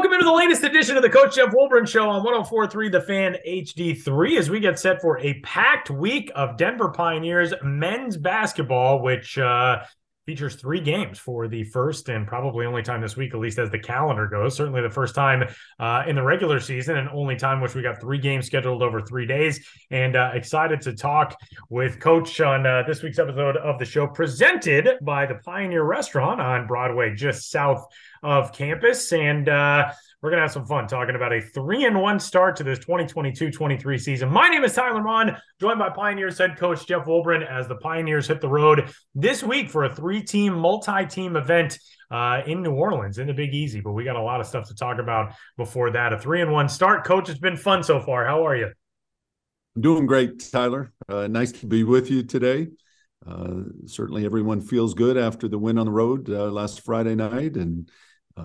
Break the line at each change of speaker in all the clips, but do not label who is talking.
welcome into the latest edition of the Coach Jeff Wulbrun Show on 1043 The Fan HD3 as we get set for a packed week of Denver Pioneers men's basketball, which uh, features three games for the first and probably only time this week, at least as the calendar goes. Certainly the first time uh, in the regular season and only time which we got three games scheduled over three days. And uh, excited to talk with Coach on uh, this week's episode of the show, presented by the Pioneer Restaurant on Broadway, just south of campus. And uh, we're going to have some fun talking about a three and one start to this 2022 23 season. My name is Tyler Maun, joined by Pioneers head coach Jeff Wulbrun as the Pioneers hit the road this week for a three team, multi team event. Uh, in New Orleans in the Big Easy, but we got a lot of stuff to talk about before that. A three and one start, coach. It's been fun so far. How are you?
I'm doing great, Tyler. Uh, nice to be with you today. Uh, certainly, everyone feels good after the win on the road uh, last Friday night, and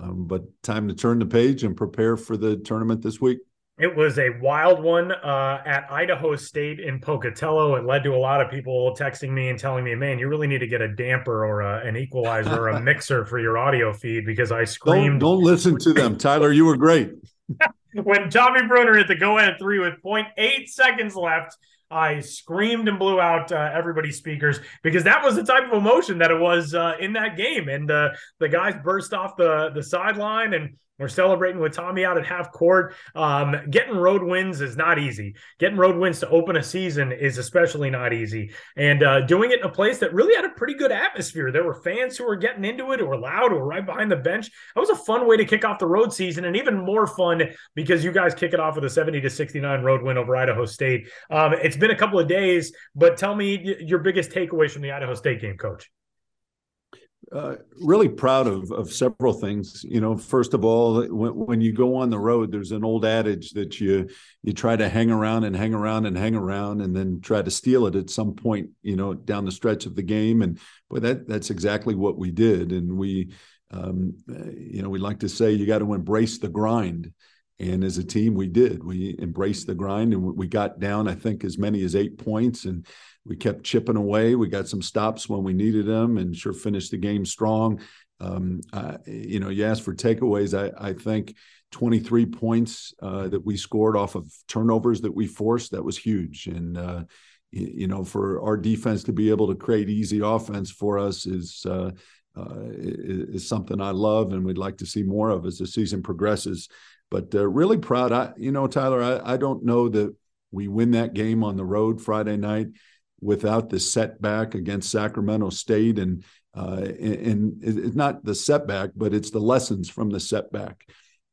um, but time to turn the page and prepare for the tournament this week.
It was a wild one uh, at Idaho State in Pocatello. It led to a lot of people texting me and telling me, "Man, you really need to get a damper or a, an equalizer or a mixer for your audio feed." Because I screamed.
Don't, don't listen to them, Tyler. You were great.
when Tommy Bruner hit the go-ahead three with 0.8 seconds left, I screamed and blew out uh, everybody's speakers because that was the type of emotion that it was uh, in that game. And uh, the guys burst off the the sideline and we're celebrating with Tommy out at half court. Um, getting road wins is not easy. Getting road wins to open a season is especially not easy. And uh, doing it in a place that really had a pretty good atmosphere. There were fans who were getting into it, were loud, were right behind the bench. That was a fun way to kick off the road season, and even more fun because you guys kick it off with a 70 to 69 road win over Idaho State. Um, it's been a couple of days, but tell me your biggest takeaways from the Idaho State game, Coach.
Uh, really proud of of several things. You know, first of all, when, when you go on the road, there's an old adage that you you try to hang around and hang around and hang around, and then try to steal it at some point. You know, down the stretch of the game, and but that that's exactly what we did. And we, um, you know, we like to say you got to embrace the grind. And as a team, we did. We embraced the grind, and we got down. I think as many as eight points, and we kept chipping away. We got some stops when we needed them, and sure finished the game strong. Um, uh, you know, you asked for takeaways. I, I think 23 points uh, that we scored off of turnovers that we forced. That was huge, and uh, you, know, for our defense to be able to create easy offense for us is. Uh, uh, is something I love, and we'd like to see more of as the season progresses. But uh, really proud. I, you know, Tyler, I, I don't know that we win that game on the road Friday night without the setback against Sacramento State. And, uh, and it's not the setback, but it's the lessons from the setback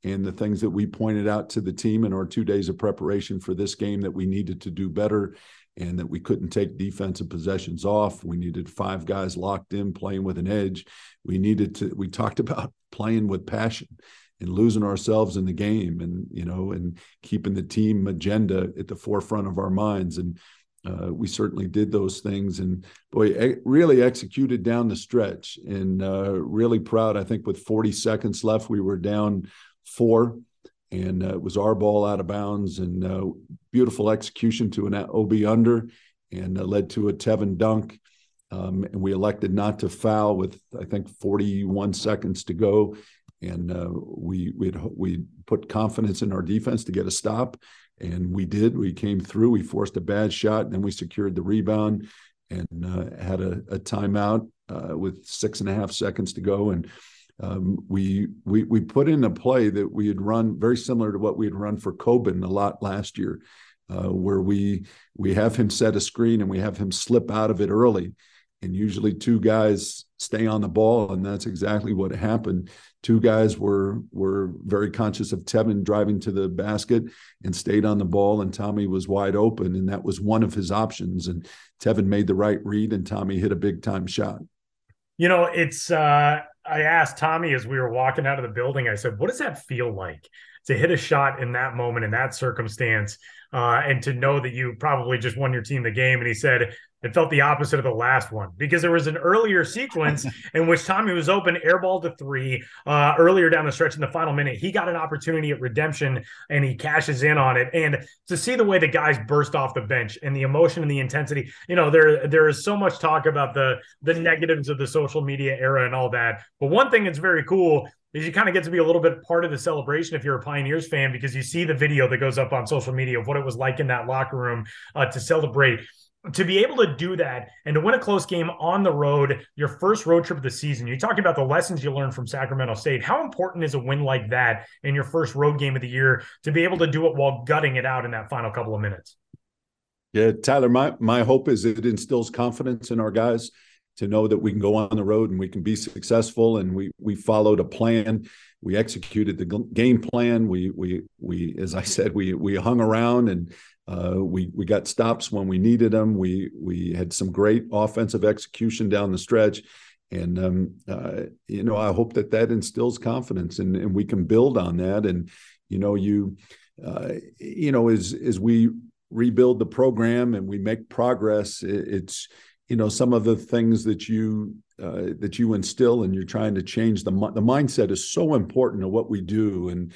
and the things that we pointed out to the team in our two days of preparation for this game that we needed to do better and that we couldn't take defensive possessions off. We needed five guys locked in playing with an edge. We needed to, we talked about playing with passion and losing ourselves in the game and, you know, and keeping the team agenda at the forefront of our minds. And uh, we certainly did those things. And boy really executed down the stretch. And uh, really proud. I think with 40 seconds left we were down four. And uh, it was our ball out of bounds. And uh, beautiful execution to an ob under and uh, led to a tevin dunk. Um, and we elected not to foul with i think 41 seconds to go and uh, we we put confidence in our defense to get a stop and we did. We came through. We forced a bad shot, and then we secured the rebound and uh, had a, a timeout uh, with six and a half seconds to go. And um, we we we put in a play that we had run very similar to what we had run for Coban a lot last year, uh, where we we have him set a screen and we have him slip out of it early, and usually two guys stay on the ball, and that's exactly what happened. Two guys were were very conscious of Tevin driving to the basket and stayed on the ball, and Tommy was wide open, and that was one of his options. And Tevin made the right read, and Tommy hit a big time shot.
You know, it's. uh I asked Tommy as we were walking out of the building. I said, "What does that feel like to hit a shot in that moment in that circumstance, uh, and to know that you probably just won your team the game?" And he said, It felt the opposite of the last one because there was an earlier sequence in which Tommy was open, airball to three uh, earlier down the stretch in the final minute. He got an opportunity at redemption and he cashes in on it. And to see the way the guys burst off the bench and the emotion and the intensity, you know, there there is so much talk about the the negatives of the social media era and all that. But one thing that's very cool is you kind of get to be a little bit part of the celebration if you're a Pioneers fan because you see the video that goes up on social media of what it was like in that locker room uh, to celebrate to be able to do that and to win a close game on the road, your first road trip of the season, you talked about the lessons you learned from Sacramento State. How important is a win like that in your first road game of the year to be able to do it while gutting it out in that final couple of minutes?
Yeah, Tyler, my my hope is it instills confidence in our guys to know that we can go on the road and we can be successful and we we followed a plan we executed the game plan we we we as i said we we hung around and uh, we we got stops when we needed them. We we had some great offensive execution down the stretch, and um, uh, you know I hope that that instills confidence and, and we can build on that. And you know you uh, you know as as we rebuild the program and we make progress, it, it's you know some of the things that you uh, that you instill and you're trying to change the the mindset is so important to what we do and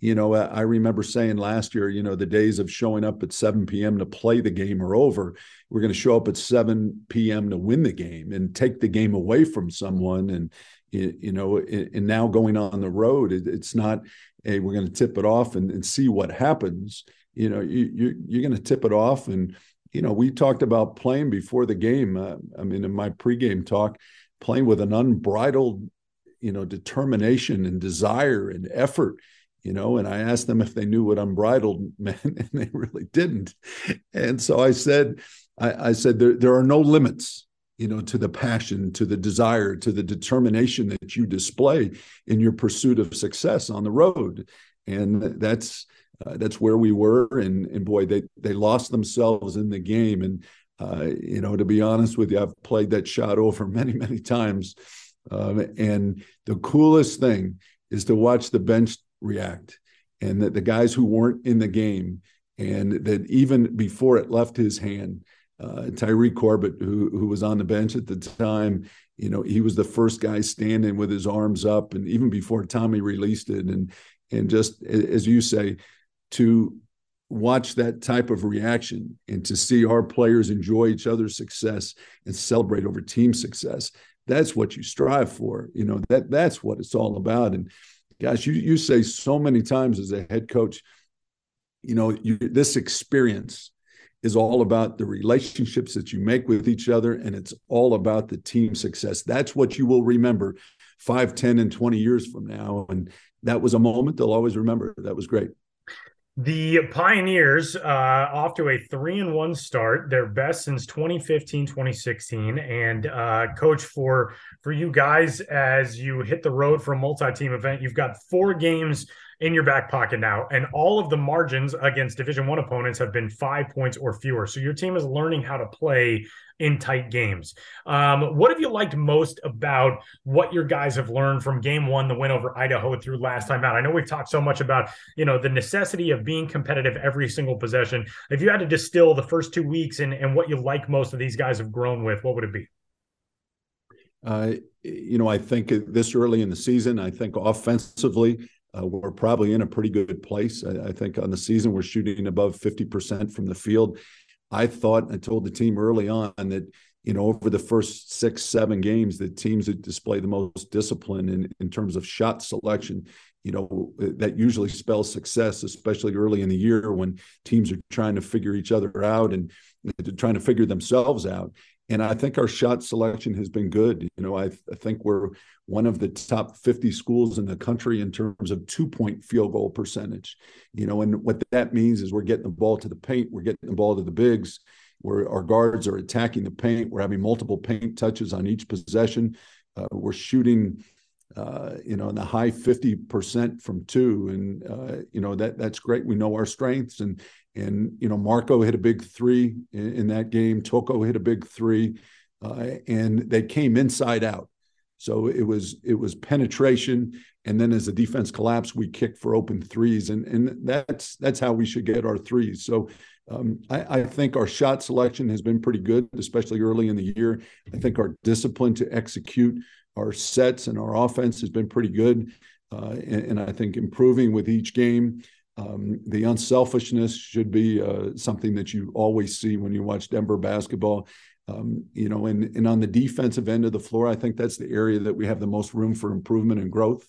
you know, I remember saying last year, you know, the days of showing up at 7 p.m. to play the game are over. We're going to show up at 7 p.m. to win the game and take the game away from someone. And, you know, and now going on the road, it's not, hey, we're going to tip it off and, and see what happens. You know, you, you're going to tip it off. And, you know, we talked about playing before the game. Uh, I mean, in my pregame talk, playing with an unbridled, you know, determination and desire and effort you know and i asked them if they knew what unbridled meant and they really didn't. And so i said i, I said there, there are no limits you know to the passion to the desire to the determination that you display in your pursuit of success on the road. And that's uh, that's where we were and and boy they they lost themselves in the game. And uh, you know to be honest with you i've played that shot over many many times. Um, and the coolest thing is to watch the bench react. And that the guys who weren't in the game and that even before it left his hand uh, Tyree Corbett, who who was on the bench at the time, you know, he was the first guy standing with his arms up, and even before Tommy released it, and and just as you say, to watch that type of reaction and to see our players enjoy each other's success and celebrate over team success, that's what you strive for. You know that that's what it's all about, and gosh, you you say so many times as a head coach, you know, you, this experience is all about the relationships that you make with each other, and it's all about the team success. That's what you will remember five, 10, and 20 years from now. And that was a moment they'll always remember. That was great.
The Pioneers uh, off to a three and one start, their best since 2015, 2016. And uh, coach, for for you guys, as you hit the road for a multi-team event, you've got four games in your back pocket now, and all of the margins against Division One opponents have been five points or fewer. So your team is learning how to play in tight games. Um, what have you liked most about what your guys have learned from game one, the win over Idaho through last time out? I know we've talked so much about, you know, the necessity of being competitive every single possession. If you had to distill the first two weeks and, and what you like most of these guys have grown with, what would it be?
Uh, you know, I think this early in the season, I think offensively, uh, we're probably in a pretty good place. I, I, think on the season, we're shooting above 50% from the field. I thought I told the team early on that you know over the first six seven games the teams that display the most discipline in, in terms of shot selection you know that usually spells success especially early in the year when teams are trying to figure each other out and trying to figure themselves out and I think our shot selection has been good. You know, I, I, think we're one of the top 50 schools in the country in terms of two point field goal percentage. You know, and what that means is we're getting the ball to the paint, we're getting the ball to the bigs, where our guards are attacking the paint, we're having multiple paint touches on each possession, uh, we're shooting. Uh, you know, in the high 50% from two. And, uh, you know, that that's great. We know our strengths and and you know, Marko hit a big three in, in that game. Touko hit a big three, uh, and they came inside out. So it was it was penetration, and then as the defense collapsed, we kicked for open threes, and and that's that's how we should get our threes. So Um, I, I, think our shot selection has been pretty good, especially early in the year. I think our discipline to execute our sets and our offense has been pretty good. Uh, and, and, I think improving with each game. Um, the unselfishness should be uh, something that you always see when you watch Denver basketball. Um, you know, and, and on the defensive end of the floor, I think that's the area that we have the most room for improvement and growth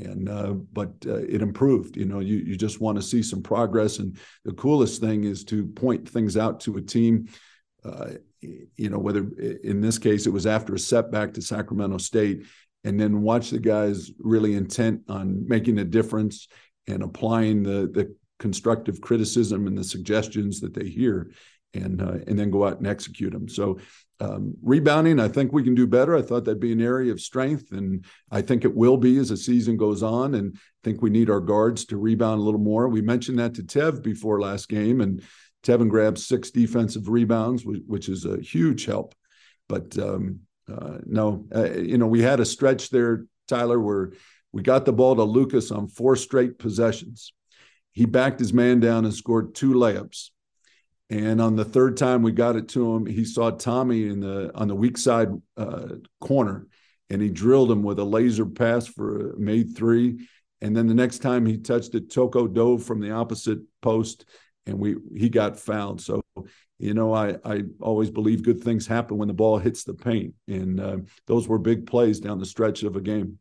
and uh, but uh, it improved you know you, you just want to see some progress and the coolest thing is to point things out to a team uh, you know whether in this case it was after a setback to sacramento state and then watch the guys really intent on making a difference and applying the the constructive criticism and the suggestions that they hear and uh, and then go out and execute them so um, rebounding, I think we can do better. I thought that'd be an area of strength, and I think it will be as the season goes on. And I think we need our guards to rebound a little more. We mentioned that to Tev before last game, and Tevin grabbed six defensive rebounds, which is a huge help. But um, uh, no, uh, you know, we had a stretch there, Tyler, where we got the ball to Lukas on four straight possessions. He backed his man down and scored two layups. And on the third time we got it to him, he saw Tommy in the on the weak side uh, corner, and he drilled him with a laser pass for a made three. And then the next time he touched it, Touko dove from the opposite post, and we he got fouled. So, you know, I I always believe good things happen when the ball hits the paint, and uh, those were big plays down the stretch of a game.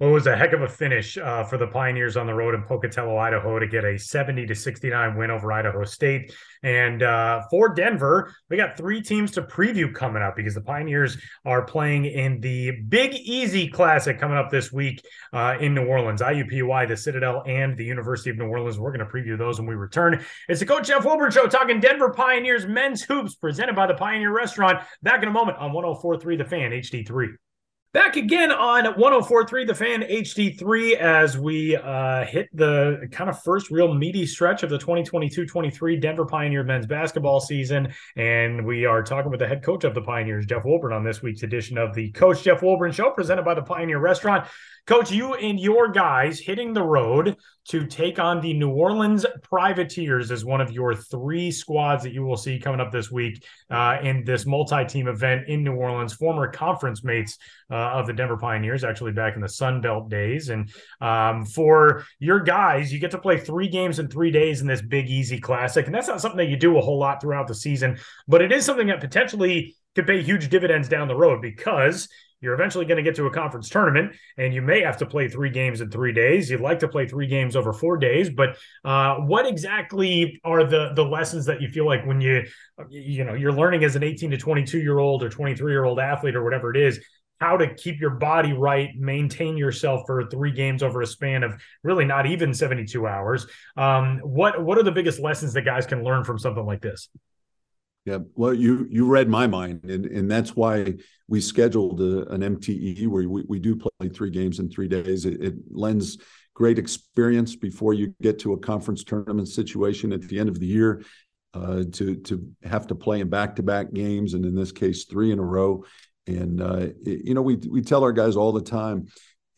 It was a heck of a finish uh, for the Pioneers on the road in Pocatello, Idaho, to get a 70 to 69 win over Idaho State. And uh, for Denver, we got three teams to preview coming up because the Pioneers are playing in the Big Easy Classic coming up this week uh, in New Orleans. IUPUI, the Citadel, and the University of New Orleans. We're going to preview those when we return. It's the Coach Jeff Wulbrun Show talking Denver Pioneers men's hoops presented by the Pioneer Restaurant. Back in a moment on 1043 The Fan HD3. Back again on 1043 The Fan HD3 as we uh, hit the kind of first real meaty stretch of the 2022 23 Denver Pioneer men's basketball season. And we are talking with the head coach of the Pioneers, Jeff Wulbrun, on this week's edition of the Coach Jeff Wulbrun Show presented by the Pioneer Restaurant. Coach, you and your guys hitting the road to take on the New Orleans Privateers as one of your three squads that you will see coming up this week uh, in this multi-team event in New Orleans. Former conference mates uh, of the Denver Pioneers, actually back in the Sun Belt days. And um, for your guys, you get to play three games in three days in this Big Easy Classic, and that's not something that you do a whole lot throughout the season, but it is something that potentially could pay huge dividends down the road because you're eventually going to get to a conference tournament and you may have to play three games in three days. You'd like to play three games over four days but uh, what exactly are the the lessons that you feel like when you you know you're learning as an 18 to 22 year old or 23 year old athlete or whatever it is how to keep your body right maintain yourself for three games over a span of really not even 72 hours? Um, what what are the biggest lessons that guys can learn from something like this
yeah, well, you you read my mind, and and that's why we scheduled a, an MTE where we, we do play three games in three days. It, it, lends great experience before you get to a conference tournament situation at the end of the year. Uh, to to have to play in back to back games, and in this case, three in a row. And uh, it, you know, we we tell our guys all the time,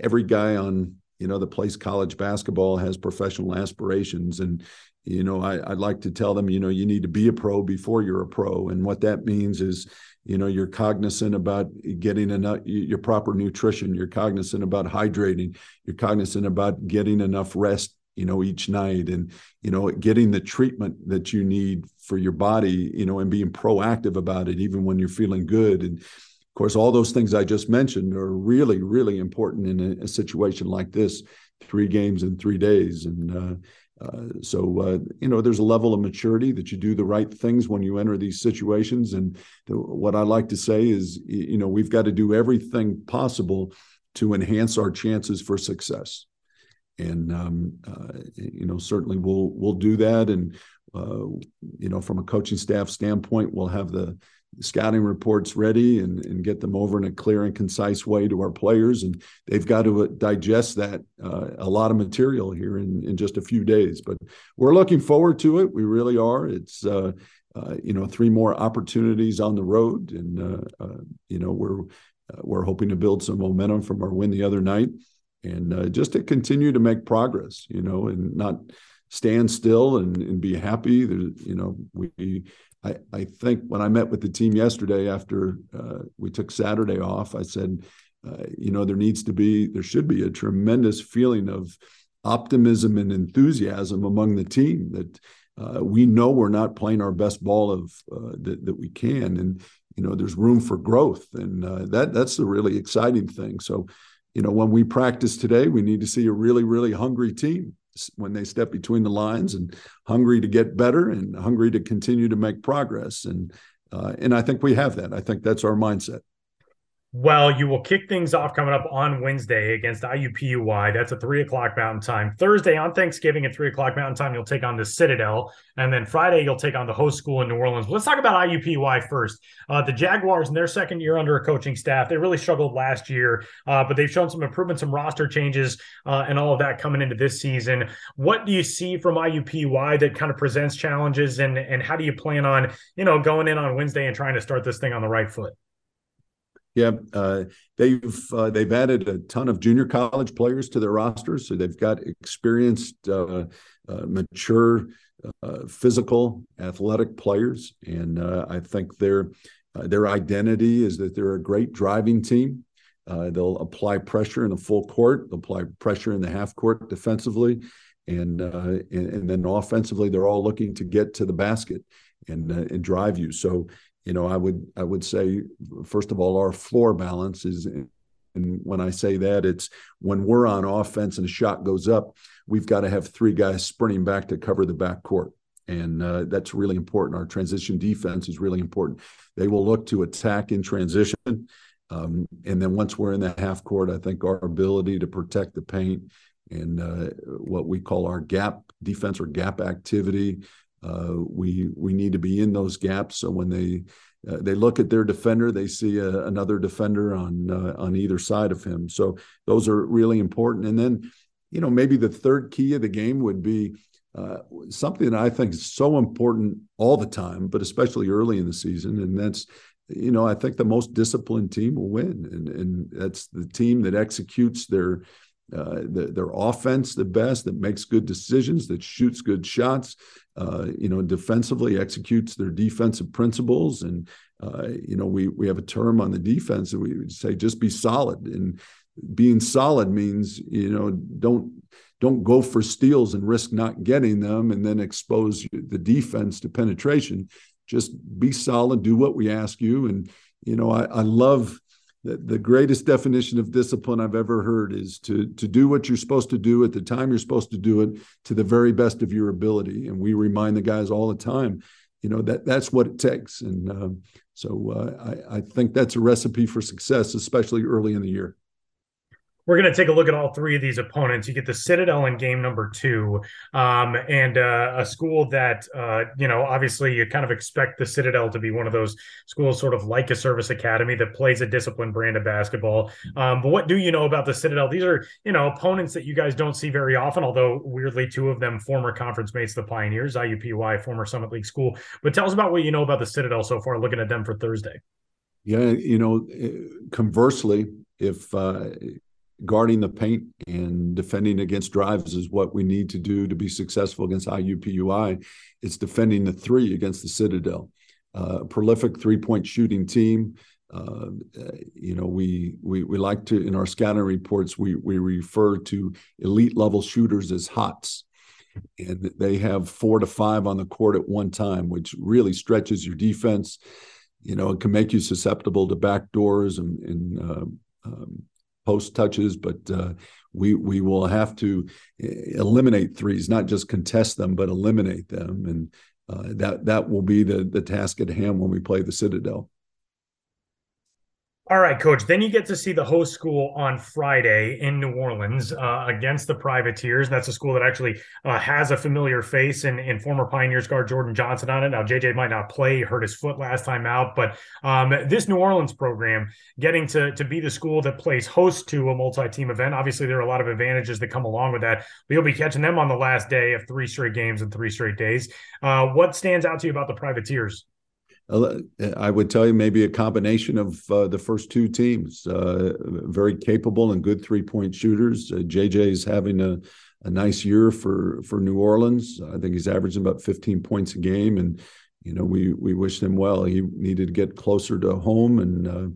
every guy on you know that plays college basketball has professional aspirations, and you know I, i'd like to tell them you know you need to be a pro before you're a pro. And what that means is you know you're cognizant about getting enough your proper nutrition. You're cognizant about hydrating. You're cognizant about getting enough rest you know each night. And you know getting the treatment that you need for your body you know and being proactive about it even when you're feeling good. And of course all those things i just mentioned are really really important in a, a situation like this three games in three days. And uh, uh, so uh, you know there's a level of maturity that you do the right things when you enter these situations. And what i like to say is you know we've got to do everything possible to enhance our chances for success. And um, uh, you know certainly we'll we'll do that. And uh, you know from a coaching staff standpoint we'll have the scouting reports ready and, and get them over in a clear and concise way to our players. And they've got to uh, digest that uh, a lot of material here in, in just a few days. But we're looking forward to it. We really are. It's uh, uh, you know three more opportunities on the road, and uh, uh, you know we're we're hoping to build some momentum from our win the other night, and just to continue to make progress. You know, and not stand still and, and be happy. There, you know, we I, I think when I met with the team yesterday after uh, we took Saturday off, I said, uh, you know, there needs to be, there should be a tremendous feeling of optimism and enthusiasm among the team that uh, we know we're not playing our best ball of uh, that, that we can, and you know, there's room for growth, and uh, that that's the really exciting thing. So, you know, when we practice today, we need to see a really, really hungry team when they step between the lines and hungry to get better and hungry to continue to make progress. And uh, and I think we have that. I think that's our mindset.
Well, you will kick things off coming up on Wednesday against IUPUI. That's at three o'clock Mountain Time. Thursday on Thanksgiving at three o'clock Mountain Time, you'll take on the Citadel, and then Friday you'll take on the host school in New Orleans. Let's talk about IUPUI first. Uh, the Jaguars in their second year under a coaching staff, they really struggled last year, uh, but they've shown some improvement, some roster changes, uh, and all of that coming into this season. What do you see from IUPUI that kind of presents challenges, and and how do you plan on you know going in on Wednesday and trying to start this thing on the right foot?
Yeah, uh, they've uh, they've added a ton of junior college players to their roster, so they've got experienced, uh, uh mature, uh, physical, athletic players, and uh, I think their their identity is that they're a great driving team. they'll apply pressure in the full court, apply pressure in the half court defensively, and and, and, then offensively, they're all looking to get to the basket and and drive you. So you know, I would I would say first of all, our floor balance is, and when I say that, it's when we're on offense and a shot goes up, we've got to have three guys sprinting back to cover the back court, and uh, that's really important. Our transition defense is really important. They will look to attack in transition. Um, and then once we're in the half court, I think our ability to protect the paint and uh, what we call our gap defense or gap activity uh, we we need to be in those gaps. So when they uh, they look at their defender, they see a, another defender on uh, on either side of him. So those are really important. And then, you know, maybe the third key of the game would be uh, something that I think is so important all the time, but especially early in the season, and that's you know I think the most disciplined team will win, and and that's the team that executes their uh, the, their offense the best, that makes good decisions, that shoots good shots, uh, you know, defensively executes their defensive principles. And, uh, you know, we, we have a term on the defense that we would say just be solid. And being solid means, you know, don't don't go for steals and risk not getting them and then expose the defense to penetration. Just be solid, do what we ask you. And, you know, I, I love the, the greatest definition of discipline I've ever heard is to to do what you're supposed to do at the time you're supposed to do it to the very best of your ability. And we remind the guys all the time, you know that that's what it takes. And um, so uh, I, I think that's a recipe for success, especially early in the year.
We're going to take a look at all three of these opponents. You get the Citadel in game number two, um, and uh, a school that, uh, you know, obviously you kind of expect the Citadel to be one of those schools, sort of like a service academy that plays a disciplined brand of basketball. Um, but what do you know about the Citadel? These are, you know, opponents that you guys don't see very often, although weirdly, two of them former conference mates, the Pioneers, IUPUI, former Summit League school. But tell us about what you know about the Citadel so far, looking at them for Thursday.
Yeah, you know, conversely, if uh, guarding the paint and defending against drives is what we need to do to be successful against IUPUI. It's defending the three against the Citadel. Uh, prolific three-point shooting team. Uh, you know, we we we like to in our scouting reports we we refer to elite level shooters as hots, and they have four to five on the court at one time, which really stretches your defense. You know, it can make you susceptible to backdoors and, and uh, um, post touches, but uh, we we will have to eh, eliminate threes, not just contest them, but eliminate them, and uh, that that will be the the task at hand when we play the Citadel.
All right, coach. Then you get to see the host school on Friday in New Orleans uh, against the Privateers. And that's a school that actually uh, has a familiar face in former Pioneers guard Jordan Johnson on it. Now, JJ might not play, hurt his foot last time out, but um, this New Orleans program getting to, to be the school that plays host to a multi team event. Obviously, there are a lot of advantages that come along with that. But you'll be catching them on the last day of three straight games and three straight days. Uh, what stands out to you about the Privateers?
I would tell you maybe a combination of uh, the first two teams. Uh, very capable and good three point shooters. Uh, JJ is having a, a nice year for for New Orleans. I think he's averaging about 15 points a game, and you know we we wished him well. He needed to get closer to home, and uh,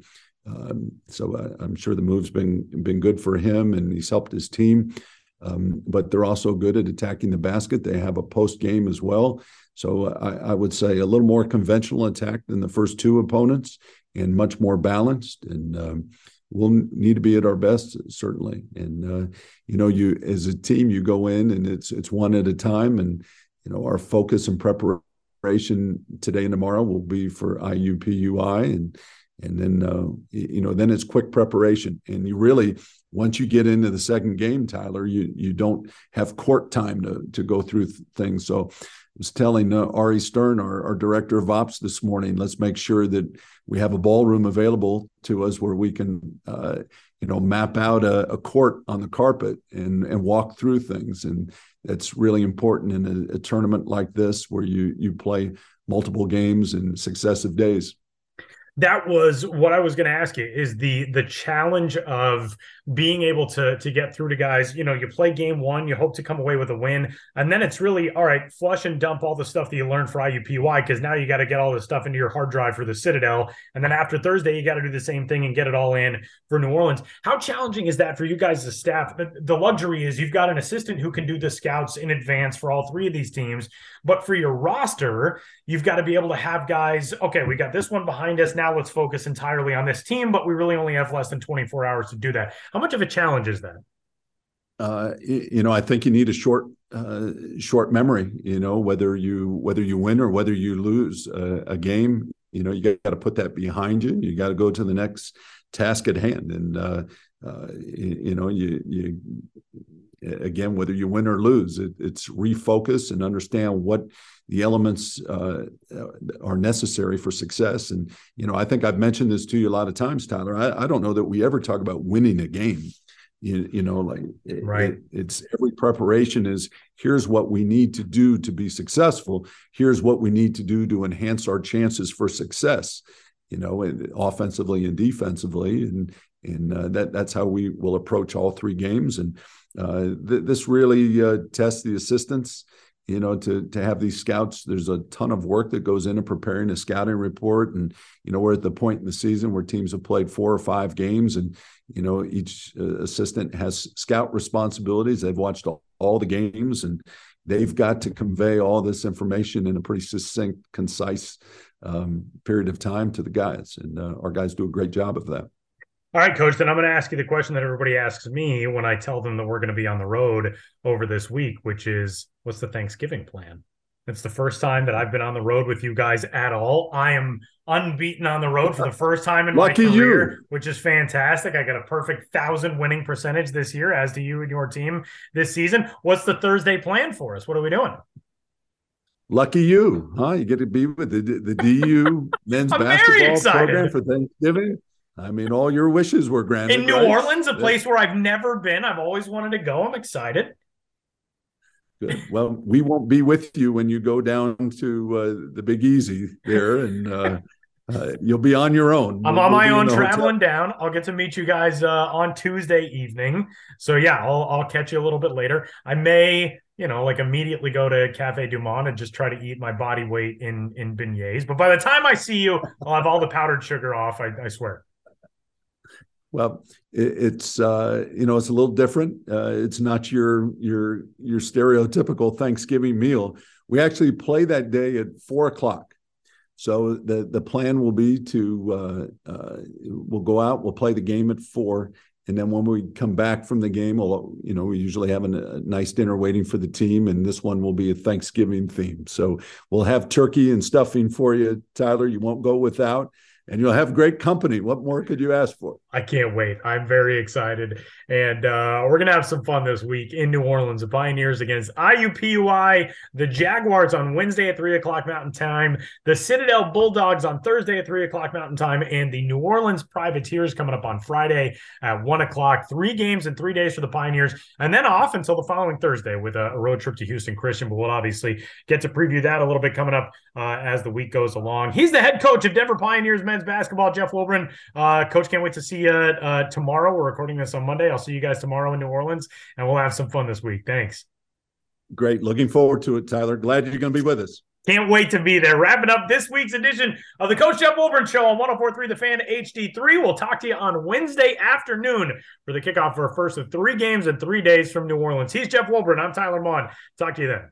um, so I, am sure the move's been been good for him, and he's helped his team. Um, but they're also good at attacking the basket. They have a post game as well. So I, I, would say a little more conventional attack than the first two opponents, and much more balanced. And um, we'll need to be at our best certainly and uh, you know you as a team you go in and it's it's one at a time and you know our focus and preparation today and tomorrow will be for IUPUI and and then uh, you know then it's quick preparation. And you really once you get into the second game Tyler you you don't have court time to to go through things. So I was telling uh, Ari Stern, our, our director of ops, this morning, let's make sure that we have a ballroom available to us where we can, uh, you know, map out a, a, court on the carpet and and walk through things. And that's really important in a, a tournament like this where you you play multiple games in successive days
that was what I was going to ask you is the the challenge of being able to to get through to guys. You know, you play game one, you hope to come away with a win, and then it's really all right. Flush and dump all the stuff that you learned for IUPUI because now you got to get all this stuff into your hard drive for the Citadel, and then after Thursday you got to do the same thing and get it all in for New Orleans. How challenging is that for you guys as staff? The, the luxury is you've got an assistant who can do the scouts in advance for all three of these teams, but for your roster, you've got to be able to have guys. Okay, we got this one behind us now now let's focus entirely on this team, but we really only have less than 24 hours to do that. How much of a challenge is that?
Uh, you know, I think you need a short, uh, short memory. You know, whether you whether you win or whether you lose a, a game, you know, you got to put that behind you. You got to go to the next task at hand, and uh, uh, you, you, know, you you again, whether you win or lose, it, it's refocus and understand what the elements uh, are necessary for success. And you know, I think I've mentioned this to you a lot of times, Tyler. I, I don't know that we ever talk about winning a game. You, you know, like
right. It,
it's every preparation is here's what we need to do to be successful. Here's what we need to do to enhance our chances for success. You know, and offensively and defensively, and and uh, that that's how we will approach all three games. And uh, th- this really uh, tests the assistants you know to to have these scouts there's a ton of work that goes into preparing a scouting report. And you know we're at the point in the season where teams have played four or five games and you know each uh, assistant has scout responsibilities. They've watched all, all the games and they've got to convey all this information in a pretty succinct concise um, period of time to the guys. And uh, our guys do a great job of that
all right, coach. Then I'm going to ask you the question that everybody asks me when I tell them that we're going to be on the road over this week, which is what's the Thanksgiving plan? It's the first time that I've been on the road with you guys at all. I am unbeaten on the road for the first time in
Lucky
my career,
you.
which is fantastic. I got a perfect thousand winning percentage this year, as do you and your team this season. What's the Thursday plan for us? What are we doing?
Lucky you, huh? You get to be with the the DU men's basketball program for Thanksgiving. I mean, all your wishes were granted.
In New right? Orleans, a place where I've never been. I've always wanted to go. I'm excited.
Good. Well, we won't be with you when you go down to uh, the Big Easy there, and uh, uh, you'll be on your own.
I'm
we'll,
on my own traveling hotel. down. I'll get to meet you guys uh, on Tuesday evening. So yeah, I'll I'll catch you a little bit later. I may you know, like immediately go to Cafe Du Monde and just try to eat my body weight in in beignets. But by the time I see you, I'll have all the powdered sugar off. I, I swear.
Well, it, it's uh, you know it's a little different. Uh, it's not your your your stereotypical Thanksgiving meal. We actually play that day at four o'clock. So the the plan will be to uh, uh, we'll go out, we'll play the game at four, and then when we come back from the game, we'll you know we usually have a, a nice dinner waiting for the team, and this one will be a Thanksgiving theme. So we'll have turkey and stuffing for you, Tyler. You won't go without and you'll have great company. What more could you ask for?
I can't wait. I'm very excited. And uh, we're going to have some fun this week in New Orleans. The Pioneers against IUPUI, the Jaguars on Wednesday at 3 o'clock Mountain Time, the Citadel Bulldogs on Thursday at 3 o'clock Mountain Time, and the New Orleans Privateers coming up on Friday at 1 o'clock. Three games in three days for the Pioneers, and then off until the following Thursday with a, road trip to Houston Christian. But we'll obviously get to preview that a little bit coming up uh, as the week goes along. He's the head coach of Denver Pioneers men's basketball. Jeff Wulbrun, uh, coach, can't wait to see you uh, tomorrow. We're recording this on Monday. I'll see you guys tomorrow in New Orleans, and we'll have some fun this week. Thanks.
Great. Looking forward to it, Tyler. Glad you're going to be with us.
Can't wait to be there. Wrapping up this week's edition of the Coach Jeff Wulbrun Show on 1043 The Fan HD3. We'll talk to you on Wednesday afternoon for the kickoff for a first of three games in three days from New Orleans. He's Jeff Wulbrun. I'm Tyler Maun. Talk to you then.